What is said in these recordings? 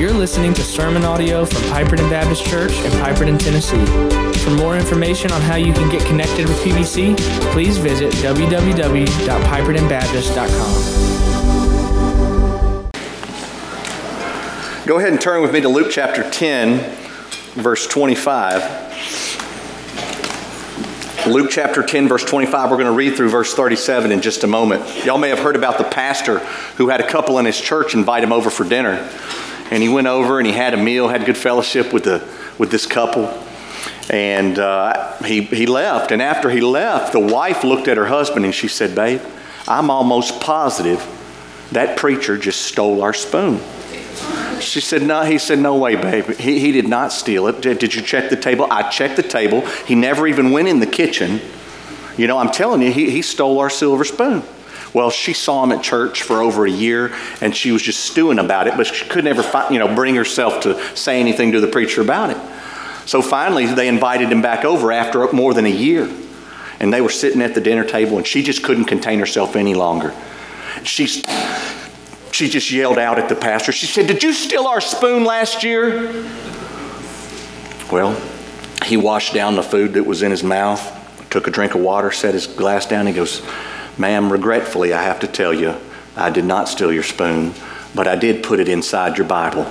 You're listening to sermon audio from Piperton Baptist Church in Piperton, Tennessee. For more information on how you can get connected with PBC, please visit www.pipertonbaptist.com. Go ahead and turn with me to Luke chapter 10, verse 25. Luke chapter 10, verse 25, we're going to read through verse 37 in just a moment. Y'all may have heard about the pastor who had a couple in his church invite him over for dinner. And he went over and he had a meal, had good fellowship with, the, with this couple. And uh, he, he left. And after he left, the wife looked at her husband and she said, Babe, I'm almost positive that preacher just stole our spoon. She said, No. He said, No way, babe. He, he did not steal it. Did, did you check the table? I checked the table. He never even went in the kitchen. You know, I'm telling you, he, he stole our silver spoon. Well, she saw him at church for over a year, and she was just stewing about it, but she could never, find, you know, bring herself to say anything to the preacher about it. So finally, they invited him back over after more than a year, and they were sitting at the dinner table, and she just couldn't contain herself any longer. She's she just yelled out at the pastor. She said, Did you steal our spoon last year? Well, he washed down the food that was in his mouth, took a drink of water, set his glass down. He goes, Ma'am, regretfully, I have to tell you, I did not steal your spoon, but I did put it inside your Bible.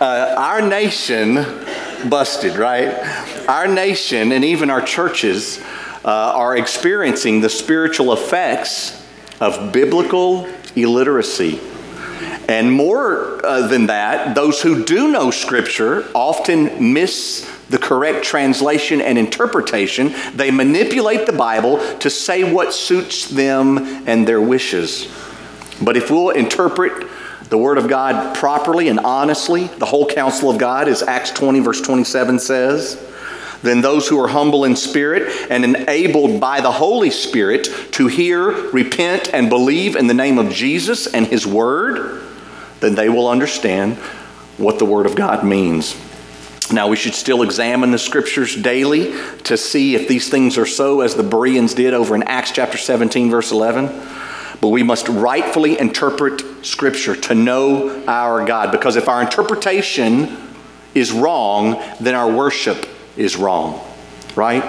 uh, our nation busted, right? Our nation and even our churches uh, are experiencing the spiritual effects of biblical illiteracy. And more uh, than that, those who do know Scripture often miss the correct translation and interpretation. They manipulate the Bible to say what suits them and their wishes. But if we'll interpret the Word of God properly and honestly, the whole counsel of God, as Acts 20, verse 27 says, then those who are humble in spirit and enabled by the Holy Spirit to hear, repent, and believe in the name of Jesus and His Word, then they will understand what the Word of God means. Now, we should still examine the scriptures daily to see if these things are so, as the Bereans did over in Acts chapter 17, verse 11. But we must rightfully interpret scripture to know our God. Because if our interpretation is wrong, then our worship is wrong, right?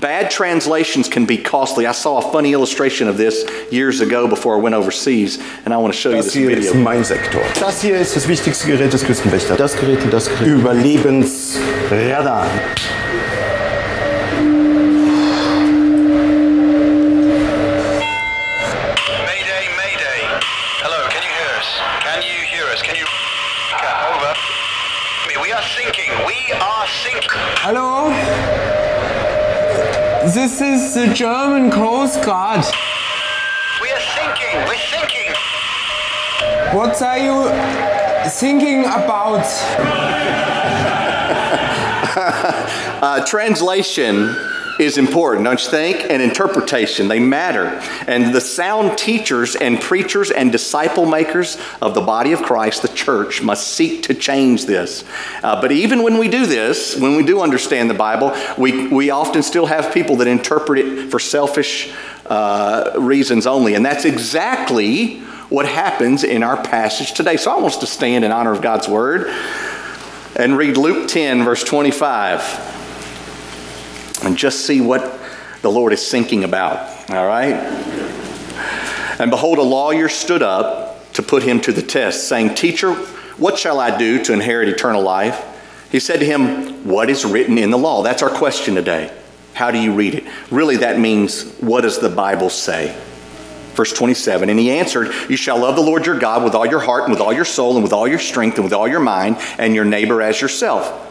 Bad translations can be costly. I saw a funny illustration of this years ago before I went overseas, and I want to show das you this video. Das hier ist mein Sektor. Das hier ist das wichtigste Gerät des Küstenwächters. Das Gerät und das Gerät. Überlebensradar. This is the German Coast Guard. We are sinking. We're sinking. What are you thinking about? Uh, translation is important, don't you think? And interpretation, they matter. And the sound teachers and preachers and disciple makers of the body of Christ, the church, must seek to change this. Uh, but even when we do this, when we do understand the Bible, we, we often still have people that interpret it for selfish uh, reasons only. And that's exactly what happens in our passage today. So I want us to stand in honor of God's word and read Luke 10, verse 25 and just see what the Lord is thinking about. All right? And behold, a lawyer stood up to put him to the test, saying, Teacher, what shall I do to inherit eternal life? He said to him, What is written in the law? That's our question today. How do you read it? Really, that means, What does the Bible say? Verse 27 And he answered, You shall love the Lord your God with all your heart, and with all your soul, and with all your strength, and with all your mind, and your neighbor as yourself.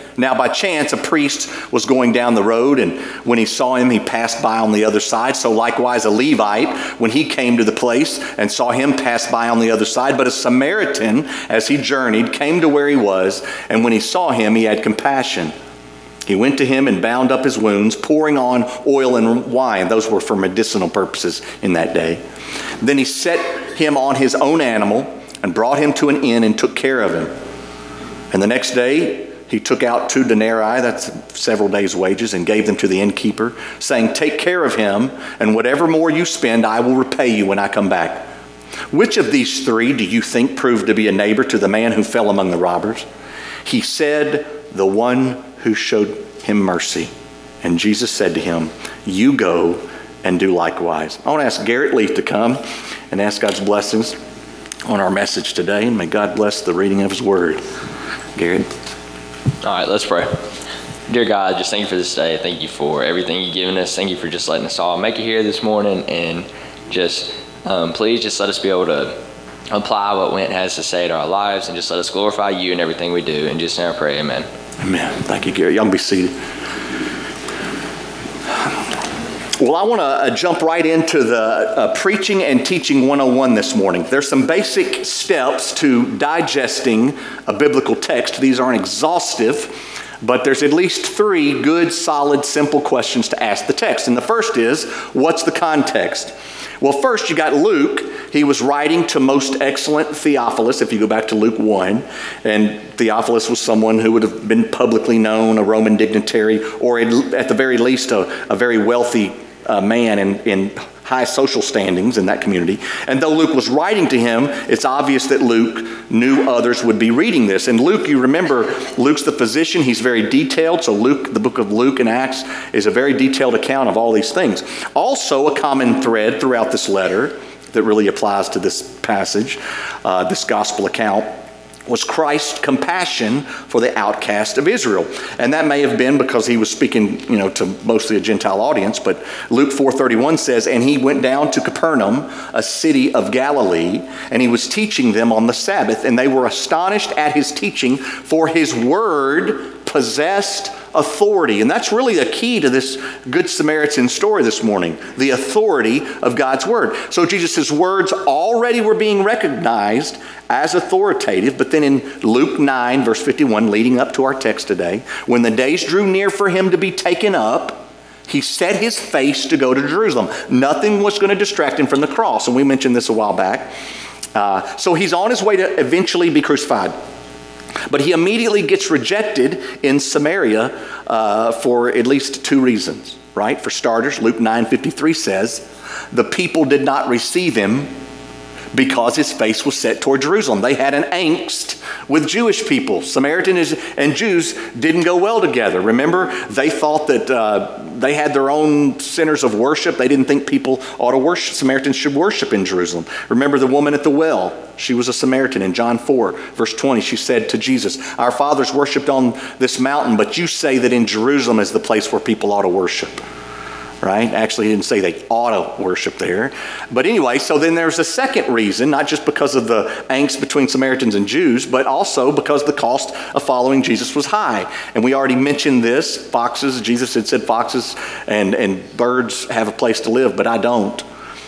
Now, by chance, a priest was going down the road, and when he saw him, he passed by on the other side. So, likewise, a Levite, when he came to the place and saw him, passed by on the other side. But a Samaritan, as he journeyed, came to where he was, and when he saw him, he had compassion. He went to him and bound up his wounds, pouring on oil and wine. Those were for medicinal purposes in that day. Then he set him on his own animal and brought him to an inn and took care of him. And the next day he took out two denarii, that's several days' wages, and gave them to the innkeeper, saying, Take care of him, and whatever more you spend, I will repay you when I come back. Which of these three do you think proved to be a neighbor to the man who fell among the robbers? He said, The one who showed him mercy. And Jesus said to him, You go and do likewise. I want to ask Garrett Leaf to come and ask God's blessings on our message today. And may God bless the reading of his word. Garrett. All right, let's pray. Dear God, just thank you for this day. Thank you for everything you've given us. Thank you for just letting us all make it here this morning. And just um, please just let us be able to apply what Went has to say to our lives and just let us glorify you in everything we do. And just now pray, amen. Amen. Thank you, Gary. Y'all be seated. Well, I want to uh, jump right into the uh, preaching and teaching 101 this morning. There's some basic steps to digesting a biblical text. These aren't exhaustive, but there's at least three good, solid, simple questions to ask the text. And the first is what's the context? Well, first you got Luke. He was writing to most excellent Theophilus, if you go back to Luke 1. And Theophilus was someone who would have been publicly known, a Roman dignitary, or at the very least, a, a very wealthy uh, man in, in high social standings in that community. And though Luke was writing to him, it's obvious that Luke knew others would be reading this. And Luke, you remember, Luke's the physician. He's very detailed. So Luke, the book of Luke and Acts, is a very detailed account of all these things. Also, a common thread throughout this letter that really applies to this passage, uh, this gospel account was Christ's compassion for the outcast of Israel. And that may have been because he was speaking, you know, to mostly a Gentile audience, but Luke 4:31 says, "And he went down to Capernaum, a city of Galilee, and he was teaching them on the Sabbath, and they were astonished at his teaching, for his word possessed authority. And that's really the key to this Good Samaritan story this morning the authority of God's word. So Jesus' words already were being recognized as authoritative, but then in Luke 9, verse 51, leading up to our text today, when the days drew near for him to be taken up, he set his face to go to Jerusalem. Nothing was going to distract him from the cross. And we mentioned this a while back. Uh, so he's on his way to eventually be crucified. But he immediately gets rejected in Samaria uh, for at least two reasons, right? For starters, Luke 9:53 says, "The people did not receive him because his face was set toward Jerusalem. They had an angst with Jewish people. Samaritans and Jews didn't go well together. Remember, they thought that uh, they had their own centers of worship. They didn't think people ought to worship, Samaritans should worship in Jerusalem. Remember the woman at the well? She was a Samaritan. In John 4, verse 20, she said to Jesus, Our fathers worshiped on this mountain, but you say that in Jerusalem is the place where people ought to worship right? Actually, he didn't say they ought to worship there. But anyway, so then there's a second reason, not just because of the angst between Samaritans and Jews, but also because the cost of following Jesus was high. And we already mentioned this foxes, Jesus had said foxes and, and birds have a place to live, but I don't.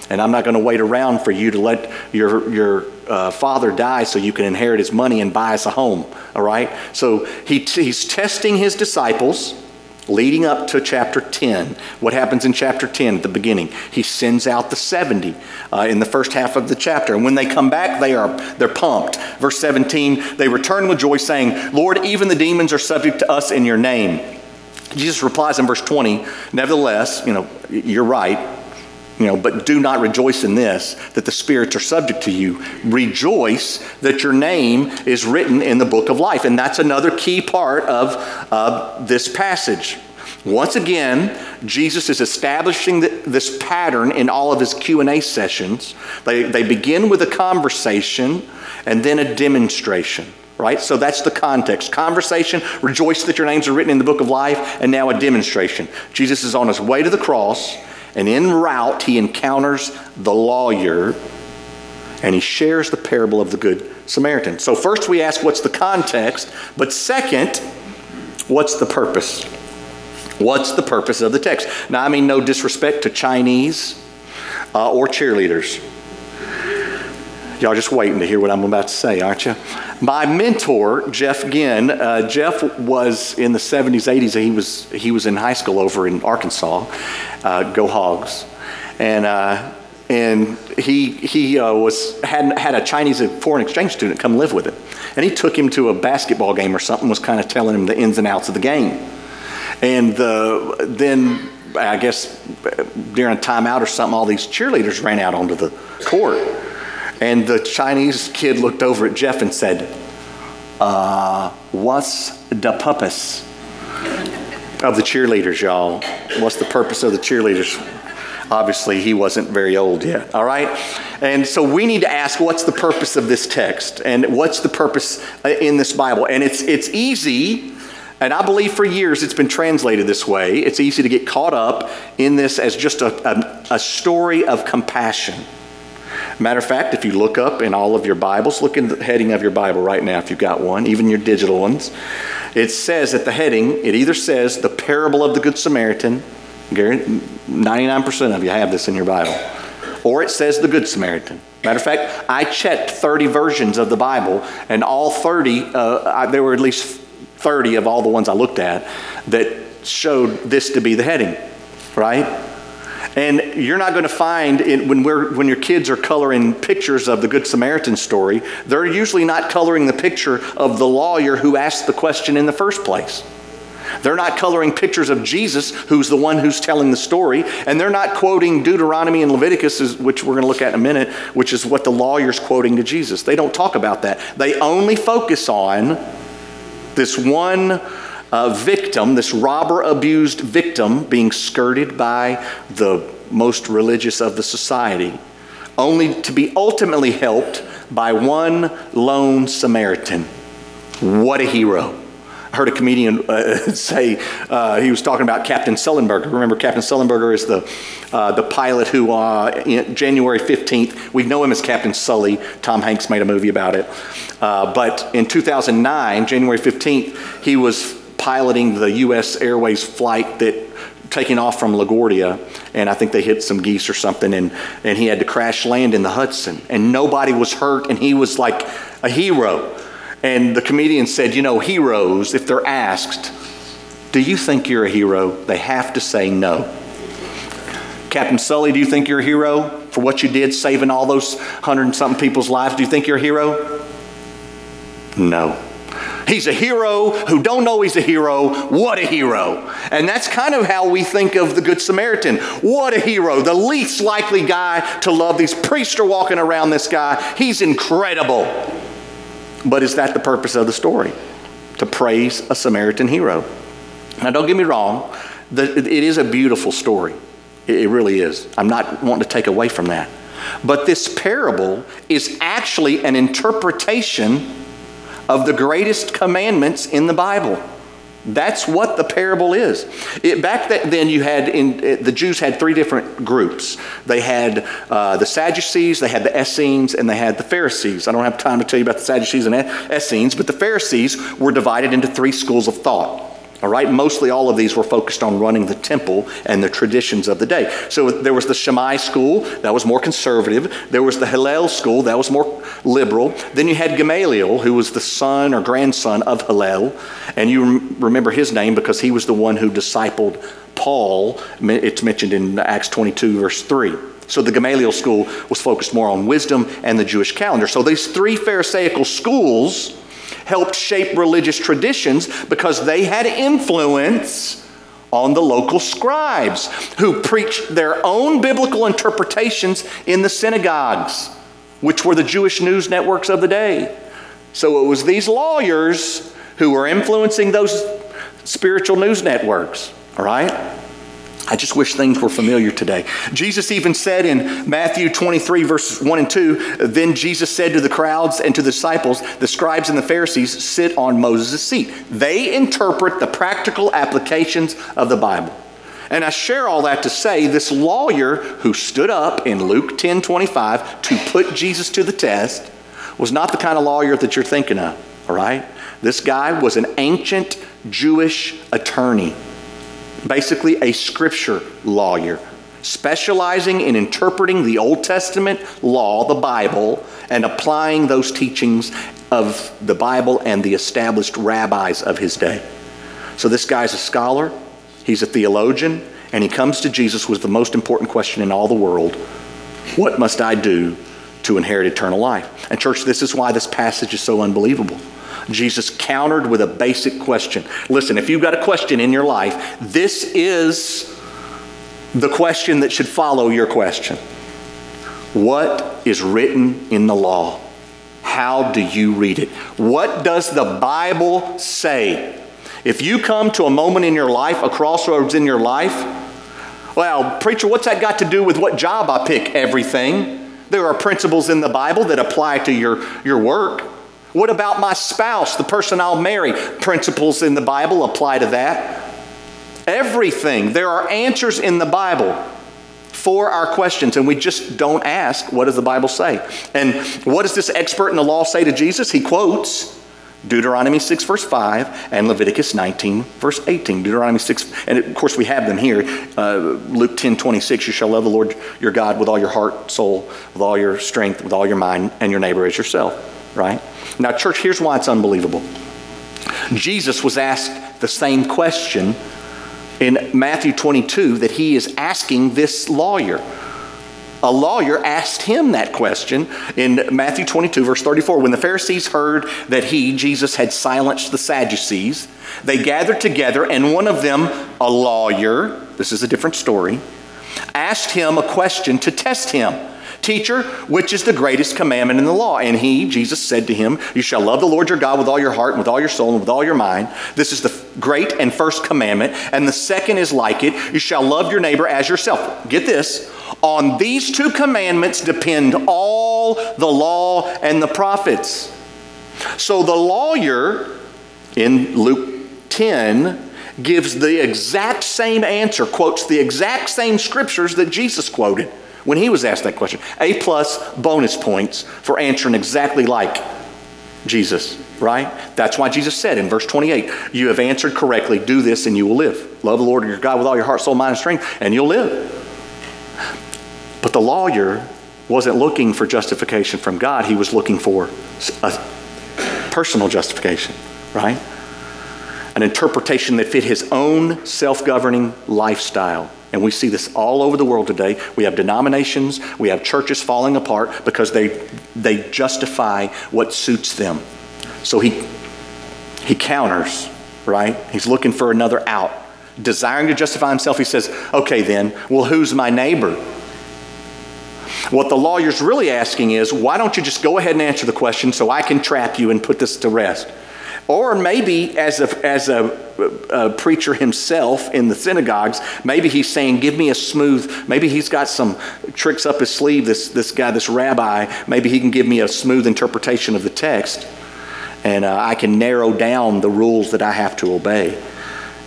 And I'm not going to wait around for you to let your, your uh, father die so you can inherit his money and buy us a home. All right? So he, he's testing his disciples leading up to chapter 10. What happens in chapter 10 at the beginning? He sends out the 70 uh, in the first half of the chapter. And when they come back, they are they're pumped. Verse 17, they return with joy saying, "Lord, even the demons are subject to us in your name." Jesus replies in verse 20, "Nevertheless, you know, you're right. You know, but do not rejoice in this, that the spirits are subject to you. Rejoice that your name is written in the book of life. And that's another key part of uh, this passage. Once again, Jesus is establishing the, this pattern in all of his Q&A sessions. They, they begin with a conversation and then a demonstration right? So that's the context. Conversation, rejoice that your names are written in the book of life, and now a demonstration. Jesus is on his way to the cross. And en route, he encounters the lawyer and he shares the parable of the Good Samaritan. So, first we ask what's the context, but second, what's the purpose? What's the purpose of the text? Now, I mean, no disrespect to Chinese uh, or cheerleaders. Y'all just waiting to hear what I'm about to say, aren't you? My mentor, Jeff Ginn, uh, Jeff was in the 70s, 80s. He was, he was in high school over in Arkansas. Uh, go Hogs. And, uh, and he, he uh, was, had, had a Chinese foreign exchange student come live with him. And he took him to a basketball game or something, was kind of telling him the ins and outs of the game. And the, then, I guess, during a timeout or something, all these cheerleaders ran out onto the court. And the Chinese kid looked over at Jeff and said, uh, What's the purpose of the cheerleaders, y'all? What's the purpose of the cheerleaders? Obviously, he wasn't very old yet, all right? And so we need to ask what's the purpose of this text and what's the purpose uh, in this Bible? And it's, it's easy, and I believe for years it's been translated this way. It's easy to get caught up in this as just a, a, a story of compassion. Matter of fact, if you look up in all of your Bibles, look in the heading of your Bible right now if you've got one, even your digital ones. It says at the heading, it either says the parable of the Good Samaritan, 99% of you have this in your Bible. Or it says the Good Samaritan. Matter of fact, I checked 30 versions of the Bible, and all 30, uh, I, there were at least 30 of all the ones I looked at that showed this to be the heading, right? And you're not going to find in, when, we're, when your kids are coloring pictures of the Good Samaritan story, they're usually not coloring the picture of the lawyer who asked the question in the first place. They're not coloring pictures of Jesus, who's the one who's telling the story, and they're not quoting Deuteronomy and Leviticus, which we're going to look at in a minute, which is what the lawyer's quoting to Jesus. They don't talk about that. They only focus on this one uh, victim, this robber abused victim, being skirted by the most religious of the society, only to be ultimately helped by one lone Samaritan. What a hero. I heard a comedian uh, say uh, he was talking about Captain Sullenberger. Remember, Captain Sullenberger is the uh, the pilot who, uh, January 15th, we know him as Captain Sully. Tom Hanks made a movie about it. Uh, but in 2009, January 15th, he was piloting the U.S. Airways flight that taking off from LaGuardia, and I think they hit some geese or something, and, and he had to crash land in the Hudson, and nobody was hurt, and he was like a hero. And the comedian said, You know, heroes, if they're asked, Do you think you're a hero? They have to say no. Captain Sully, do you think you're a hero for what you did, saving all those hundred and something people's lives? Do you think you're a hero? No. He's a hero who don't know he's a hero. What a hero. And that's kind of how we think of the Good Samaritan. What a hero. The least likely guy to love. These priests are walking around this guy. He's incredible. But is that the purpose of the story? To praise a Samaritan hero. Now, don't get me wrong, it is a beautiful story. It really is. I'm not wanting to take away from that. But this parable is actually an interpretation of the greatest commandments in the Bible. That's what the parable is. It, back then, you had in it, the Jews had three different groups. They had uh, the Sadducees, they had the Essenes, and they had the Pharisees. I don't have time to tell you about the Sadducees and Essenes, but the Pharisees were divided into three schools of thought. All right, mostly all of these were focused on running the temple and the traditions of the day. So there was the Shammai school, that was more conservative. There was the Hillel school, that was more liberal. Then you had Gamaliel, who was the son or grandson of Hillel. And you remember his name because he was the one who discipled Paul. It's mentioned in Acts 22, verse 3. So the Gamaliel school was focused more on wisdom and the Jewish calendar. So these three Pharisaical schools helped shape religious traditions because they had influence on the local scribes who preached their own biblical interpretations in the synagogues, which were the Jewish news networks of the day. So it was these lawyers who were influencing those spiritual news networks, all right? I just wish things were familiar today. Jesus even said in Matthew 23, verses 1 and 2, then Jesus said to the crowds and to the disciples, the scribes and the Pharisees sit on Moses' seat. They interpret the practical applications of the Bible. And I share all that to say this lawyer who stood up in Luke 10 25 to put Jesus to the test was not the kind of lawyer that you're thinking of, all right? This guy was an ancient Jewish attorney basically a scripture lawyer. specializing in interpreting the Old Testament law, the Bible, and applying those teachings of the Bible and the established rabbis of his day. So this guy's a scholar, he's a theologian, and he comes to Jesus with the most important question in all the world What must I do to inherit eternal life? And, church, this is why this passage is so unbelievable. Jesus countered with a basic question. Listen, if you've got a question in your life, this is the question that should follow your question. What is written in the law? How do you read it? What does the Bible say? If you come to a moment in your life, a crossroads in your life, well, preacher, what's that got to do with what job I pick? Everything. There are principles in the Bible that apply to your, your work. What about my spouse, the person I'll marry? Principles in the Bible apply to that. Everything. There are answers in the Bible for our questions, and we just don't ask, what does the Bible say? And what does this expert in the law say to Jesus? He quotes Deuteronomy 6, verse 5, and Leviticus 19, verse 18. Deuteronomy 6, and of course we have them here. Uh, Luke 10, 26, you shall love the Lord your God with all your heart, soul, with all your strength, with all your mind, and your neighbor as yourself, right? Now, church, here's why it's unbelievable. Jesus was asked the same question in Matthew 22 that he is asking this lawyer. A lawyer asked him that question in Matthew 22, verse 34. When the Pharisees heard that he, Jesus, had silenced the Sadducees, they gathered together, and one of them, a lawyer, this is a different story, asked him a question to test him. Teacher, which is the greatest commandment in the law? And he, Jesus, said to him, You shall love the Lord your God with all your heart, and with all your soul, and with all your mind. This is the great and first commandment. And the second is like it You shall love your neighbor as yourself. Get this. On these two commandments depend all the law and the prophets. So the lawyer in Luke 10 gives the exact same answer, quotes the exact same scriptures that Jesus quoted when he was asked that question. A plus bonus points for answering exactly like Jesus, right? That's why Jesus said in verse 28, You have answered correctly, do this and you will live. Love the Lord your God with all your heart, soul, mind, and strength, and you'll live. But the lawyer wasn't looking for justification from God, he was looking for a personal justification, right? An interpretation that fit his own self governing lifestyle. And we see this all over the world today. We have denominations, we have churches falling apart because they, they justify what suits them. So he, he counters, right? He's looking for another out. Desiring to justify himself, he says, okay, then, well, who's my neighbor? What the lawyer's really asking is, why don't you just go ahead and answer the question so I can trap you and put this to rest? Or maybe, as a, as a, a, preacher himself in the synagogues, maybe he's saying, Give me a smooth, maybe he's got some tricks up his sleeve, this, this guy, this rabbi. Maybe he can give me a smooth interpretation of the text, and uh, I can narrow down the rules that I have to obey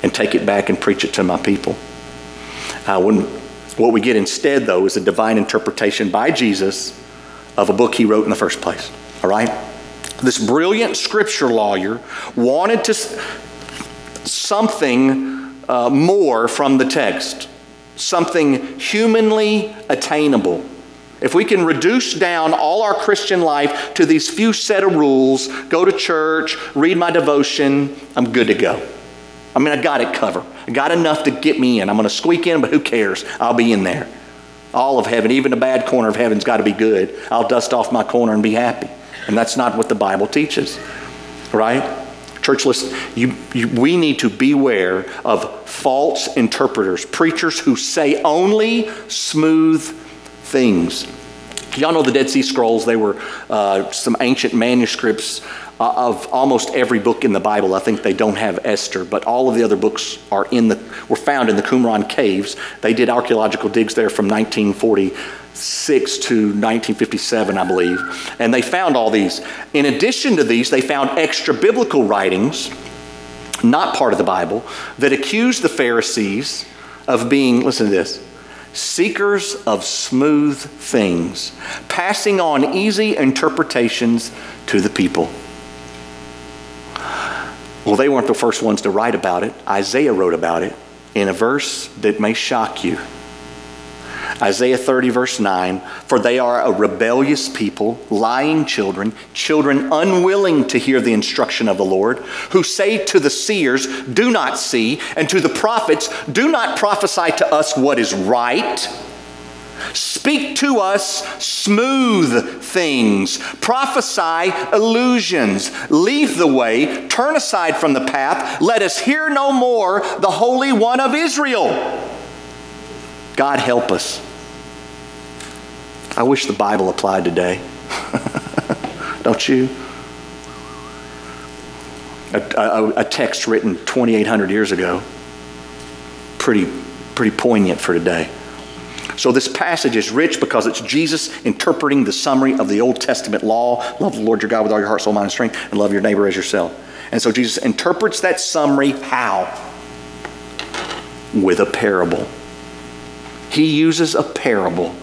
and take it back and preach it to my people. Uh, when, what we get instead, though, is a divine interpretation by Jesus of a book he wrote in the first place. All right? This brilliant scripture lawyer wanted to something uh, more from the text, something humanly attainable. If we can reduce down all our Christian life to these few set of rules, go to church, read my devotion, I'm good to go. I mean, I got it covered. I got enough to get me in. I'm going to squeak in, but who cares? I'll be in there. All of heaven, even a bad corner of heaven's got to be good. I'll dust off my corner and be happy. And that's not what the Bible teaches, right? Church, listen, you, you, we need to beware of false interpreters, preachers who say only smooth things. Y'all know the Dead Sea Scrolls, they were uh, some ancient manuscripts uh, of almost every book in the Bible. I think they don't have Esther, but all of the other books are in the, were found in the Qumran caves. They did archaeological digs there from 1946 to 1957, I believe. And they found all these. In addition to these, they found extra biblical writings, not part of the Bible, that accused the Pharisees of being, listen to this, seekers of smooth things, passing on easy interpretations to the people. Well, they weren't the first ones to write about it. Isaiah wrote about it in a verse that may shock you. Isaiah 30, verse 9 For they are a rebellious people, lying children, children unwilling to hear the instruction of the Lord, who say to the seers, Do not see, and to the prophets, Do not prophesy to us what is right. Speak to us smooth things. Prophesy illusions. Leave the way. Turn aside from the path. Let us hear no more the Holy One of Israel. God help us. I wish the Bible applied today. Don't you? A, a, a, text written 2,800 years ago. Pretty, pretty poignant for today. So, this passage is rich because it's Jesus interpreting the summary of the Old Testament law love the Lord your God with all your heart, soul, mind, and strength, and love your neighbor as yourself. And so, Jesus interprets that summary how? With a parable. He uses a parable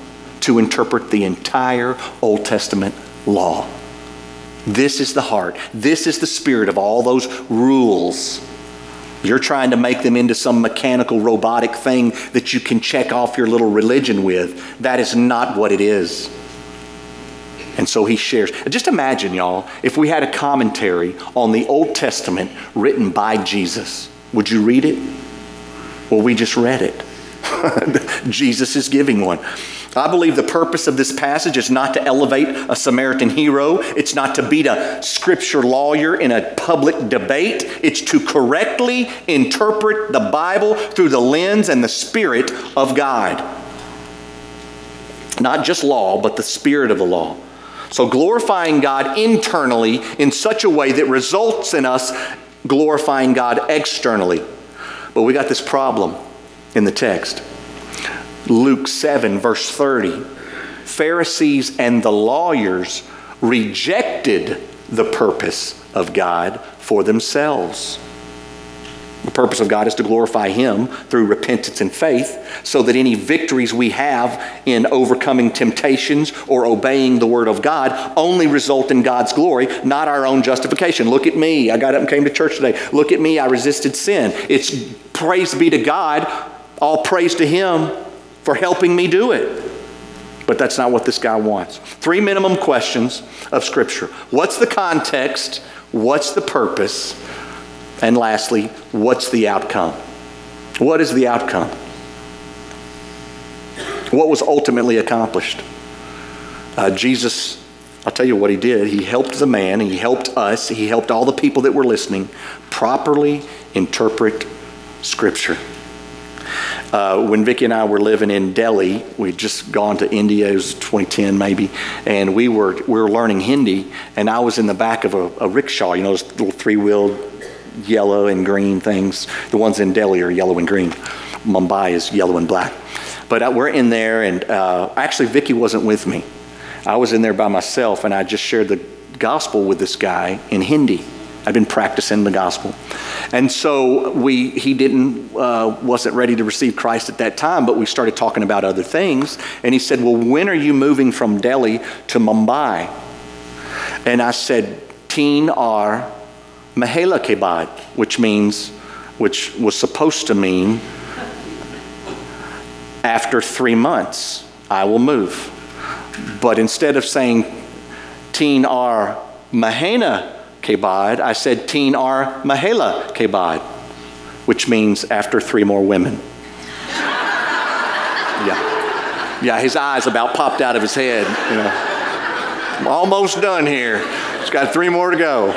to interpret the entire Old Testament law. This is the heart. This is the spirit of all those rules. You're trying to make them into some mechanical, robotic thing that you can check off your little religion with. That is not what it is. And so he shares. Just imagine, y'all, if we had a commentary on the Old Testament written by Jesus. Would you read it? Well, we just read it. Jesus is giving one. I believe the purpose of this passage is not to elevate a Samaritan hero. It's not to beat a scripture lawyer in a public debate. It's to correctly interpret the Bible through the lens and the spirit of God. Not just law, but the spirit of the law. So, glorifying God internally in such a way that results in us glorifying God externally. But we got this problem in the text. Luke 7, verse 30. Pharisees and the lawyers rejected the purpose of God for themselves. The purpose of God is to glorify Him through repentance and faith, so that any victories we have in overcoming temptations or obeying the Word of God only result in God's glory, not our own justification. Look at me. I got up and came to church today. Look at me. I resisted sin. It's praise be to God, all praise to Him for helping me do it. But that's not what this guy wants. Three minimum questions of Scripture What's the context? What's the purpose? And lastly, what's the outcome? What is the outcome? What was ultimately accomplished? Uh, Jesus, I'll tell you what he did. He helped the man, he helped us, he helped all the people that were listening properly interpret Scripture. Uh, when Vicki and I were living in Delhi, we'd just gone to India, it was 2010 maybe, and we were, we were learning Hindi, and I was in the back of a, a rickshaw, you know, those little three wheeled yellow and green things. The ones in Delhi are yellow and green. Mumbai is yellow and black. But uh, we're in there, and uh, actually, Vicki wasn't with me. I was in there by myself, and I just shared the gospel with this guy in Hindi. I've been practicing the gospel. And so we, he didn't, uh, wasn't ready to receive Christ at that time, but we started talking about other things. And he said, Well, when are you moving from Delhi to Mumbai? And I said, Teen R Mahela Kebad, which means, which was supposed to mean, after three months, I will move. But instead of saying Teen R Mahena Kebad, I said Teen R Mahela Kebad, which means after three more women. yeah. Yeah, his eyes about popped out of his head, you know. I'm almost done here. It's got three more to go.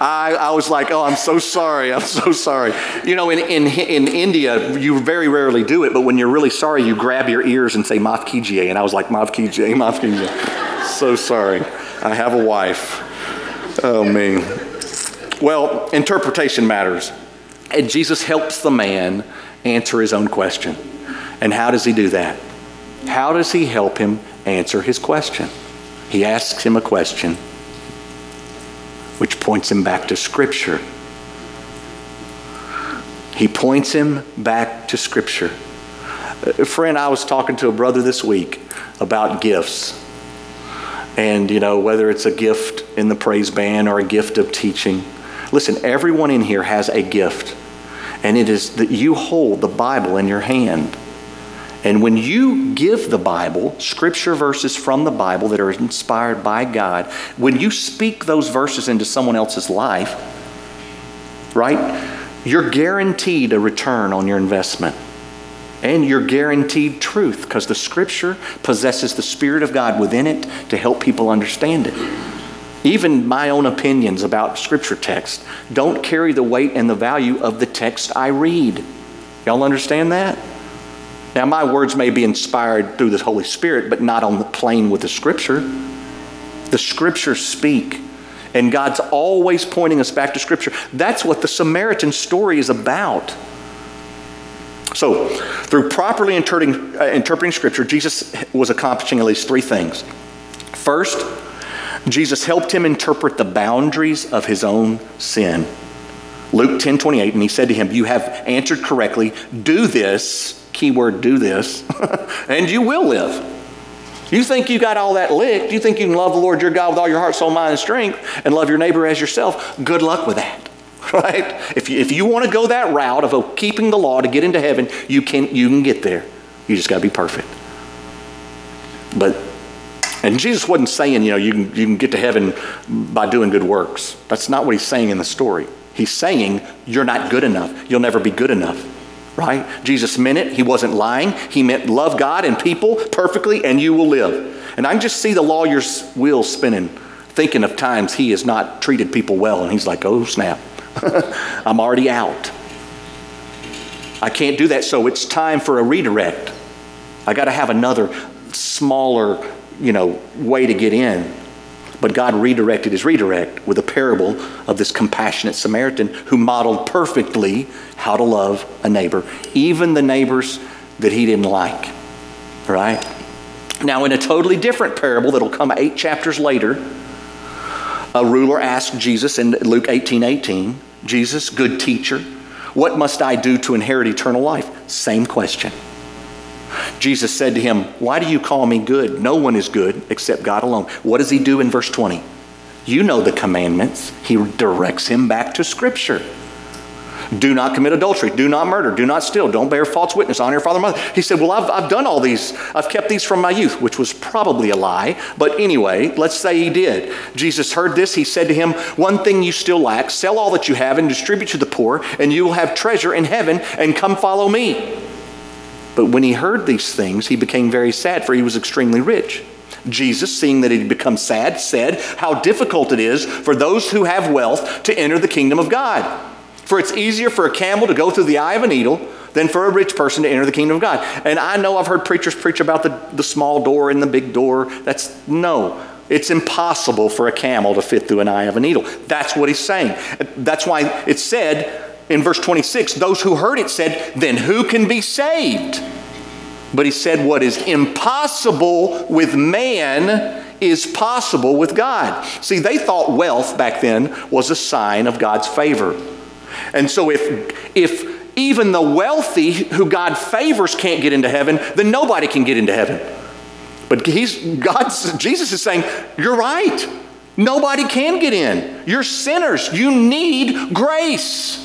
I, I, was like, oh, I'm so sorry. I'm so sorry. You know, in, in, in India, you very rarely do it, but when you're really sorry, you grab your ears and say, Maaf kijiye. And I was like, Maaf kijiye, Maaf kijiye. so sorry. I have a wife. Oh, me. Well, interpretation matters. And Jesus helps the man answer his own question. And how does he do that? How does he help him answer his question? He asks him a question which points him back to Scripture. He points him back to Scripture. Uh, friend, I was talking to a brother this week about gifts. And, you know, whether it's a gift in the praise band or a gift of teaching. Listen, everyone in here has a gift. and it is that you hold the Bible in your hand. And when you give the Bible, scripture verses from the Bible that are inspired by God, when you speak those verses into someone else's life, right, you're guaranteed a return on your investment. And you're guaranteed truth because the scripture possesses the Spirit of God within it to help people understand it. Even my own opinions about scripture text don't carry the weight and the value of the text I read. Y'all understand that? Now, my words may be inspired through the Holy Spirit, but not on the plane with the Scripture. The Scriptures speak, and God's always pointing us back to Scripture. That's what the Samaritan story is about. So, through properly interpreting, uh, interpreting Scripture, Jesus was accomplishing at least three things. First, Jesus helped him interpret the boundaries of his own sin. Luke 10 28, and he said to him, You have answered correctly. Do this keyword do this, and you will live. You think you got all that licked. You think you can love the Lord your God with all your heart, soul, mind, and strength, and love your neighbor as yourself. Good luck with that. Right? If you, if you want to go that route of oh, keeping the law to get into heaven, you can, you can get there. You just got to be perfect. But, and Jesus wasn't saying, you know, you can, you can get to heaven by doing good works. That's not what he's saying in the story. He's saying, you're not good enough. You'll never be good enough right? Jesus meant it. He wasn't lying. He meant love God and people perfectly, and you will live. And I can just see the lawyer's wheels spinning, thinking of times he has not treated people well, and he's like, oh, snap. I'm already out. I can't do that, so it's time for a redirect. I got to have another smaller, you know, way to get in. But God redirected his redirect with a parable of this compassionate Samaritan who modeled perfectly how to love a neighbor, even the neighbors that he didn't like. Right? Now, in a totally different parable that'll come eight chapters later, a ruler asked Jesus in Luke 18 18, Jesus, good teacher, what must I do to inherit eternal life? Same question. Jesus said to him, Why do you call me good? No one is good except God alone. What does he do in verse 20? You know the commandments. He directs him back to Scripture. Do not commit adultery. Do not murder. Do not steal. Don't bear false witness. Honor your father and mother. He said, Well, I've, I've done all these. I've kept these from my youth, which was probably a lie. But anyway, let's say he did. Jesus heard this. He said to him, One thing you still lack sell all that you have and distribute to the poor, and you will have treasure in heaven, and come follow me. But when he heard these things, he became very sad, for he was extremely rich. Jesus, seeing that he had become sad, said, How difficult it is for those who have wealth to enter the kingdom of God. For it's easier for a camel to go through the eye of a needle than for a rich person to enter the kingdom of God. And I know I've heard preachers preach about the, the small door and the big door. That's no. It's impossible for a camel to fit through an eye of a needle. That's what he's saying. That's why it said, in verse 26, those who heard it said, Then who can be saved? But he said, What is impossible with man is possible with God. See, they thought wealth back then was a sign of God's favor. And so if, if even the wealthy who God favors can't get into heaven, then nobody can get into heaven. But he's, God's, Jesus is saying, You're right. Nobody can get in. You're sinners. You need grace.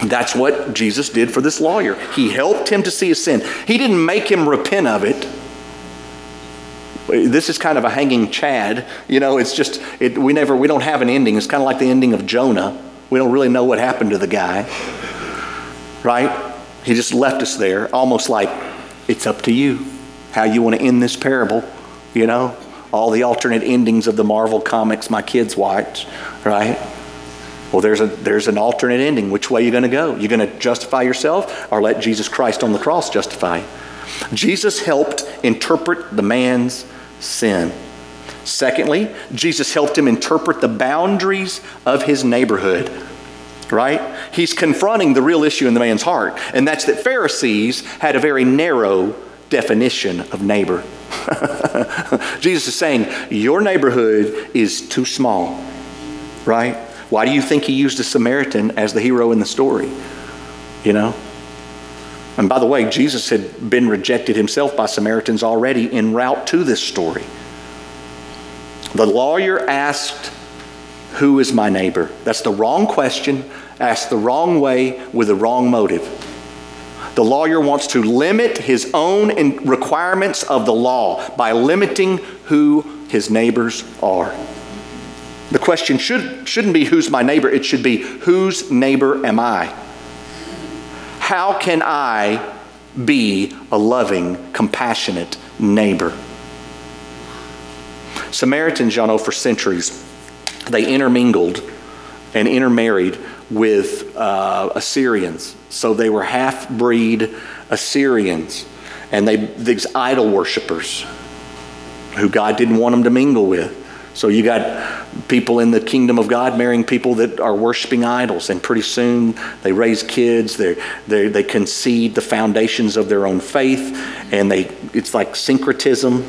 That's what Jesus did for this lawyer. He helped him to see his sin. He didn't make him repent of it. This is kind of a hanging chad. You know, it's just, it, we never, we don't have an ending. It's kind of like the ending of Jonah. We don't really know what happened to the guy. Right? He just left us there, almost like, it's up to you how you want to end this parable. You know, all the alternate endings of the Marvel comics my kids watch, right? Well, there's, a, there's an alternate ending. Which way are you going to go? You're going to justify yourself or let Jesus Christ on the cross justify? Jesus helped interpret the man's sin. Secondly, Jesus helped him interpret the boundaries of his neighborhood. Right? He's confronting the real issue in the man's heart, and that's that Pharisees had a very narrow definition of neighbor. Jesus is saying, Your neighborhood is too small, right? Why do you think he used a Samaritan as the hero in the story? You know? And by the way, Jesus had been rejected himself by Samaritans already en route to this story. The lawyer asked, Who is my neighbor? That's the wrong question, asked the wrong way with the wrong motive. The lawyer wants to limit his own requirements of the law by limiting who his neighbors are. The question should, shouldn't be who's my neighbor, it should be whose neighbor am I? How can I be a loving, compassionate neighbor? Samaritans, y'all know, for centuries, they intermingled and intermarried with uh, Assyrians. So they were half breed Assyrians. And they, these idol worshippers who God didn't want them to mingle with. So you got people in the kingdom of God marrying people that are worshiping idols, and pretty soon they raise kids. They they they concede the foundations of their own faith, and they it's like syncretism,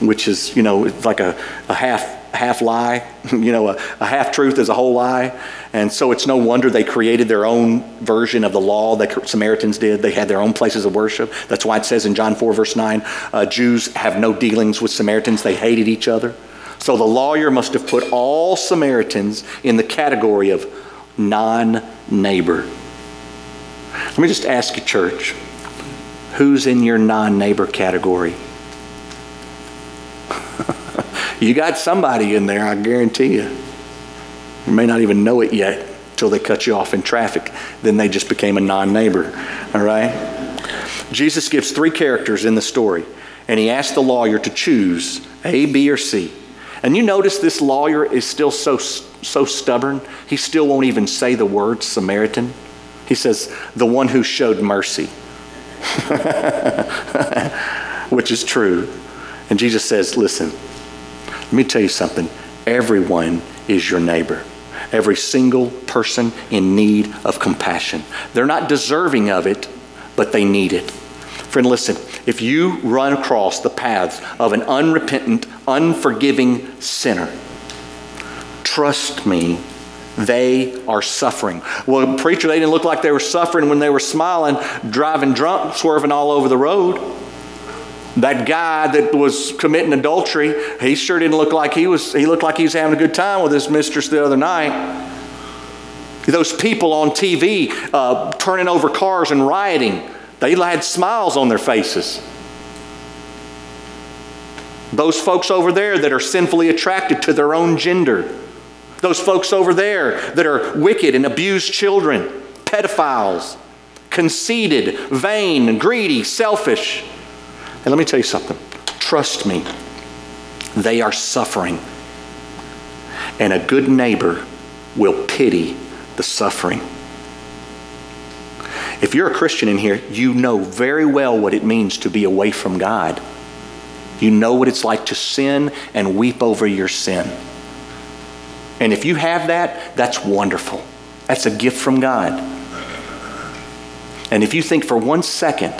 which is you know it's like a, a half half lie, you know, a, a half truth is a whole lie. And so it's no wonder they created their own version of the law that Samaritans did. They had their own places of worship. That's why it says in John 4, verse 9, uh, Jews have no dealings with Samaritans, they hated each other. So the lawyer must have put all Samaritans in the category of non neighbor. Let me just ask you, church, who's in your non neighbor category? you got somebody in there, I guarantee you. You may not even know it yet until they cut you off in traffic. Then they just became a non neighbor. All right? Jesus gives three characters in the story, and he asks the lawyer to choose A, B, or C. And you notice this lawyer is still so, so stubborn, he still won't even say the word Samaritan. He says, the one who showed mercy, which is true. And Jesus says, listen, let me tell you something. Everyone is your neighbor. Every single person in need of compassion. They're not deserving of it, but they need it. Friend, listen, if you run across the paths of an unrepentant, unforgiving sinner, trust me, they are suffering. Well, preacher, they didn't look like they were suffering when they were smiling, driving drunk, swerving all over the road. That guy that was committing adultery, he sure didn't look like he was, he looked like he was having a good time with his mistress the other night. Those people on TV uh, turning over cars and rioting, they had smiles on their faces. Those folks over there that are sinfully attracted to their own gender. Those folks over there that are wicked and abuse children, pedophiles, conceited, vain, greedy, selfish. And let me tell you something trust me, they are suffering. And a good neighbor will pity the suffering. If you're a Christian in here, you know very well what it means to be away from God. You know what it's like to sin and weep over your sin. And if you have that, that's wonderful. That's a gift from God. And if you think for one second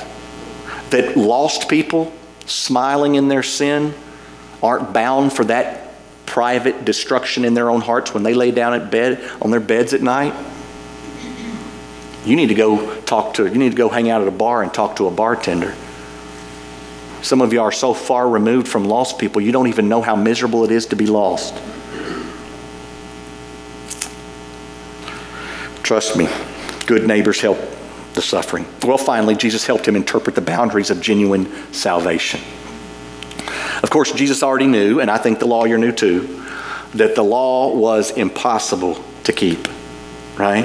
that lost people smiling in their sin aren't bound for that private destruction in their own hearts when they lay down at bed on their beds at night, you need to go talk to, you need to go hang out at a bar and talk to a bartender. Some of you are so far removed from lost people, you don't even know how miserable it is to be lost. Trust me, good neighbors help the suffering. Well, finally, Jesus helped him interpret the boundaries of genuine salvation. Of course, Jesus already knew, and I think the lawyer knew too, that the law was impossible to keep, right?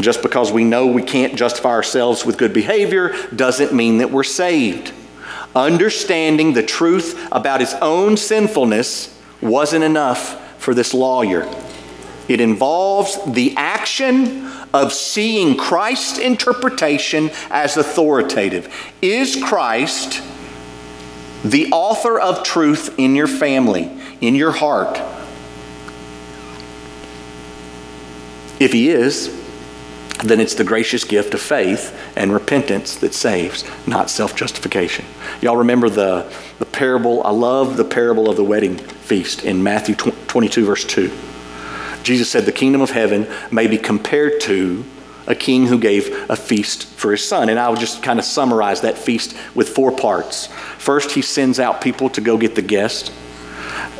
Just because we know we can't justify ourselves with good behavior doesn't mean that we're saved. Understanding the truth about his own sinfulness wasn't enough for this lawyer. It involves the action of seeing Christ's interpretation as authoritative. Is Christ the author of truth in your family, in your heart? If he is, then it's the gracious gift of faith and repentance that saves, not self justification. Y'all remember the, the parable? I love the parable of the wedding feast in Matthew 22, verse 2. Jesus said, The kingdom of heaven may be compared to a king who gave a feast for his son. And I'll just kind of summarize that feast with four parts. First, he sends out people to go get the guest,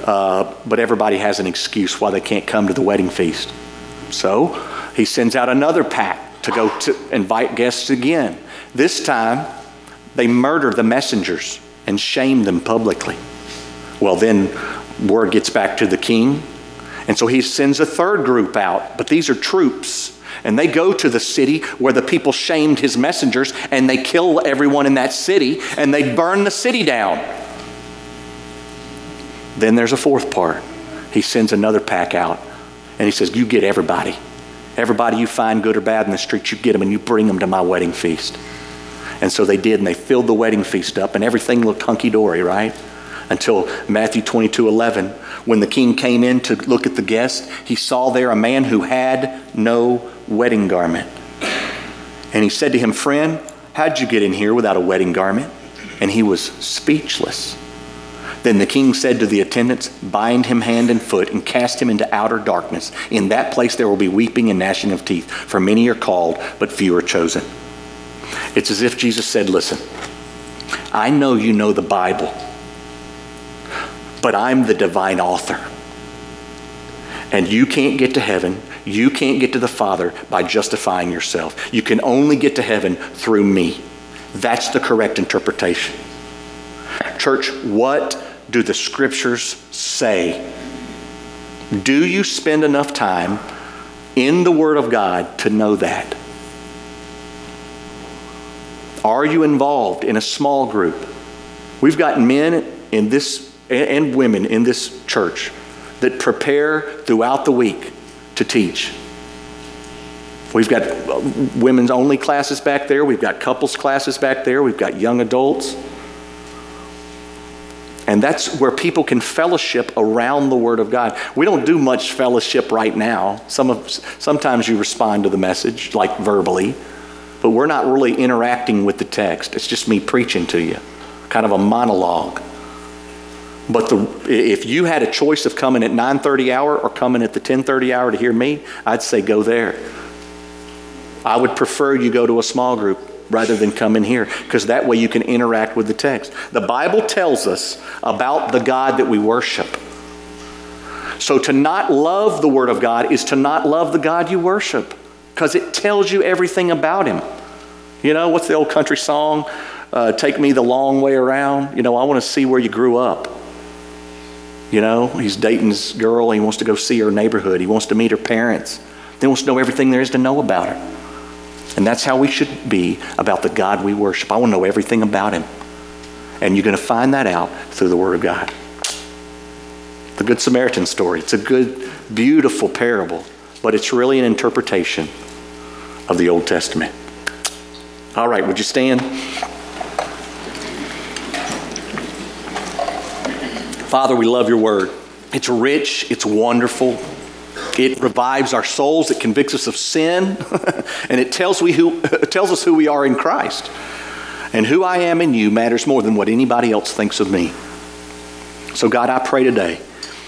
uh, but everybody has an excuse why they can't come to the wedding feast. So He sends out another pack to go to invite guests again. This time, they murder the messengers and shame them publicly. Well, then word gets back to the king, and so he sends a third group out, but these are troops. And they go to the city where the people shamed his messengers and they kill everyone in that city and they burn the city down. Then there's a fourth part. He sends another pack out and he says, You get everybody. Everybody you find, good or bad, in the streets, you get them and you bring them to my wedding feast. And so they did, and they filled the wedding feast up, and everything looked hunky dory, right? Until Matthew 22 11, when the king came in to look at the guest, he saw there a man who had no wedding garment. And he said to him, Friend, how'd you get in here without a wedding garment? And he was speechless. Then the king said to the attendants, Bind him hand and foot and cast him into outer darkness. In that place there will be weeping and gnashing of teeth, for many are called, but few are chosen. It's as if Jesus said, Listen, I know you know the Bible, but I'm the divine author. And you can't get to heaven, you can't get to the Father by justifying yourself. You can only get to heaven through me. That's the correct interpretation. Church, what do the scriptures say? Do you spend enough time in the Word of God to know that? Are you involved in a small group? We've got men in this and women in this church that prepare throughout the week to teach. We've got uh, women's only classes back there, we've got couples classes back there, we've got young adults. And that's where people can fellowship around the Word of God. We don't do much fellowship right now. Some of, sometimes you respond to the message, like verbally, but we're not really interacting with the text. It's just me preaching to you, kind of a monologue. But the, if you had a choice of coming at 9:30 hour or coming at the 10:30 hour to hear me, I'd say go there. I would prefer you go to a small group rather than come in here because that way you can interact with the text. The Bible tells us about the God that we worship. So to not love the Word of God is to not love the God you worship because it tells you everything about Him. You know, what's the old country song? Uh, Take me the long way around. You know, I want to see where you grew up. You know, he's dating this girl. He wants to go see her neighborhood. He wants to meet her parents. He wants to know everything there is to know about her. And that's how we should be about the God we worship. I want to know everything about him. And you're going to find that out through the Word of God. The Good Samaritan story. It's a good, beautiful parable, but it's really an interpretation of the Old Testament. All right, would you stand? Father, we love your word. It's rich, it's wonderful. It revives our souls, it convicts us of sin, and it tells, we who, tells us who we are in Christ. And who I am in you matters more than what anybody else thinks of me. So, God, I pray today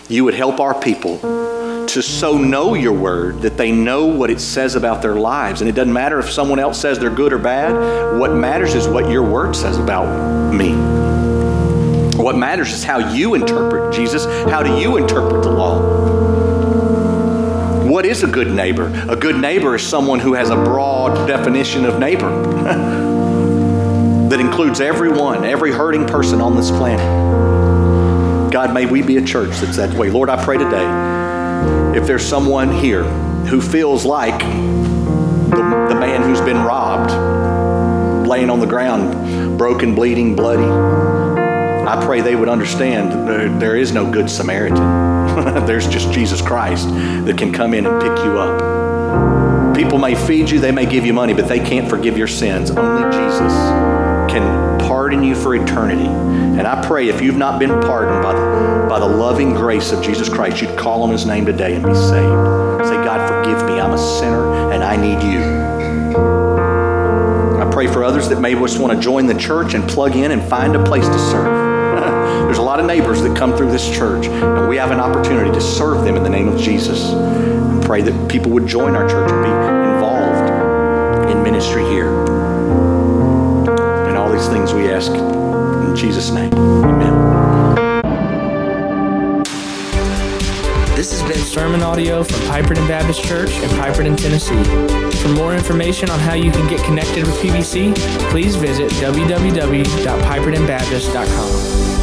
you would help our people to so know your word that they know what it says about their lives. And it doesn't matter if someone else says they're good or bad, what matters is what your word says about me. What matters is how you interpret Jesus. How do you interpret the law? What is a good neighbor? A good neighbor is someone who has a broad definition of neighbor that includes everyone, every hurting person on this planet. God, may we be a church that's that way. Lord, I pray today if there's someone here who feels like the, the man who's been robbed, laying on the ground, broken, bleeding, bloody, I pray they would understand there, there is no good Samaritan. There's just Jesus Christ that can come in and pick you up. People may feed you, they may give you money, but they can't forgive your sins. Only Jesus can pardon you for eternity. And I pray if you've not been pardoned by the, by the loving grace of Jesus Christ, you'd call on his name today and be saved. Say, God, forgive me. I'm a sinner and I need you I pray for others that may just want to join the church and plug in and find a place to serve. There's a lot of neighbors that come through this church, and we have an opportunity to serve them in the name of Jesus. And pray that people would join our church and be involved in ministry here. And all these things we ask in Jesus' name. Amen. This has been sermon audio from Piperton Baptist Church in Piperton, Tennessee. For more information on how you can get connected with PBC, please visit www.pipertonbaptist.com.